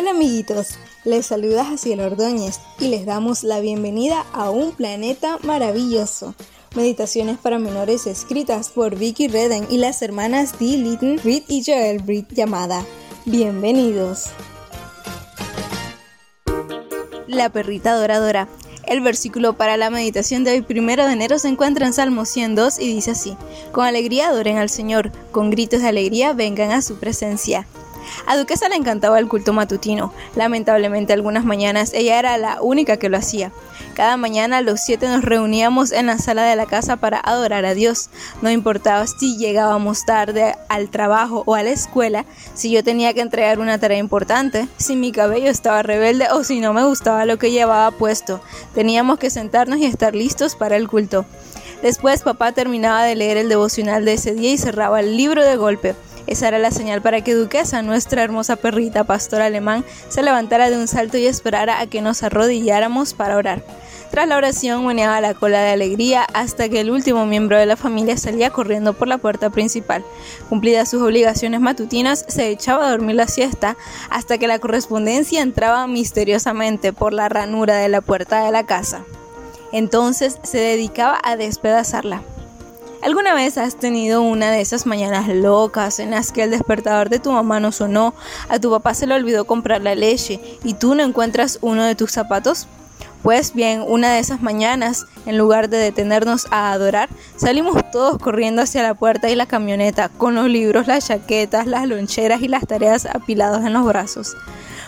Hola amiguitos, les saluda Jaciel Ordóñez y les damos la bienvenida a un planeta maravilloso. Meditaciones para menores escritas por Vicky Redden y las hermanas Dee Litton, Reed y Joel Reed llamada Bienvenidos. La perrita adoradora. El versículo para la meditación de hoy, primero de enero, se encuentra en Salmo 102 y dice así: Con alegría adoren al Señor, con gritos de alegría vengan a su presencia. A Duquesa le encantaba el culto matutino. Lamentablemente algunas mañanas ella era la única que lo hacía. Cada mañana los siete nos reuníamos en la sala de la casa para adorar a Dios. No importaba si llegábamos tarde al trabajo o a la escuela, si yo tenía que entregar una tarea importante, si mi cabello estaba rebelde o si no me gustaba lo que llevaba puesto. Teníamos que sentarnos y estar listos para el culto. Después papá terminaba de leer el devocional de ese día y cerraba el libro de golpe. Esa era la señal para que Duquesa, nuestra hermosa perrita pastor alemán, se levantara de un salto y esperara a que nos arrodilláramos para orar. Tras la oración meneaba la cola de alegría hasta que el último miembro de la familia salía corriendo por la puerta principal. Cumplidas sus obligaciones matutinas, se echaba a dormir la siesta hasta que la correspondencia entraba misteriosamente por la ranura de la puerta de la casa. Entonces se dedicaba a despedazarla. ¿Alguna vez has tenido una de esas mañanas locas en las que el despertador de tu mamá no sonó, a tu papá se le olvidó comprar la leche y tú no encuentras uno de tus zapatos? Pues bien, una de esas mañanas, en lugar de detenernos a adorar, salimos todos corriendo hacia la puerta y la camioneta, con los libros, las chaquetas, las loncheras y las tareas apilados en los brazos.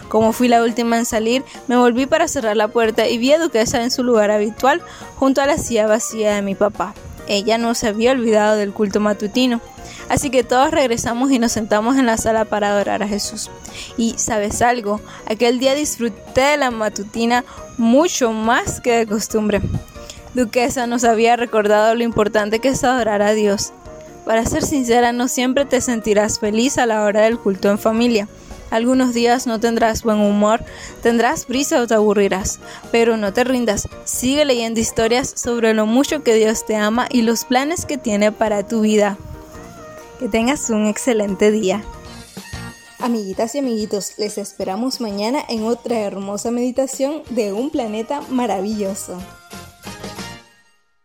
Como fui la última en salir, me volví para cerrar la puerta y vi a Duquesa en su lugar habitual, junto a la silla vacía de mi papá. Ella no se había olvidado del culto matutino. Así que todos regresamos y nos sentamos en la sala para adorar a Jesús. Y sabes algo, aquel día disfruté de la matutina mucho más que de costumbre. Duquesa nos había recordado lo importante que es adorar a Dios. Para ser sincera, no siempre te sentirás feliz a la hora del culto en familia. Algunos días no tendrás buen humor, tendrás prisa o te aburrirás, pero no te rindas, sigue leyendo historias sobre lo mucho que Dios te ama y los planes que tiene para tu vida. Que tengas un excelente día. Amiguitas y amiguitos, les esperamos mañana en otra hermosa meditación de un planeta maravilloso.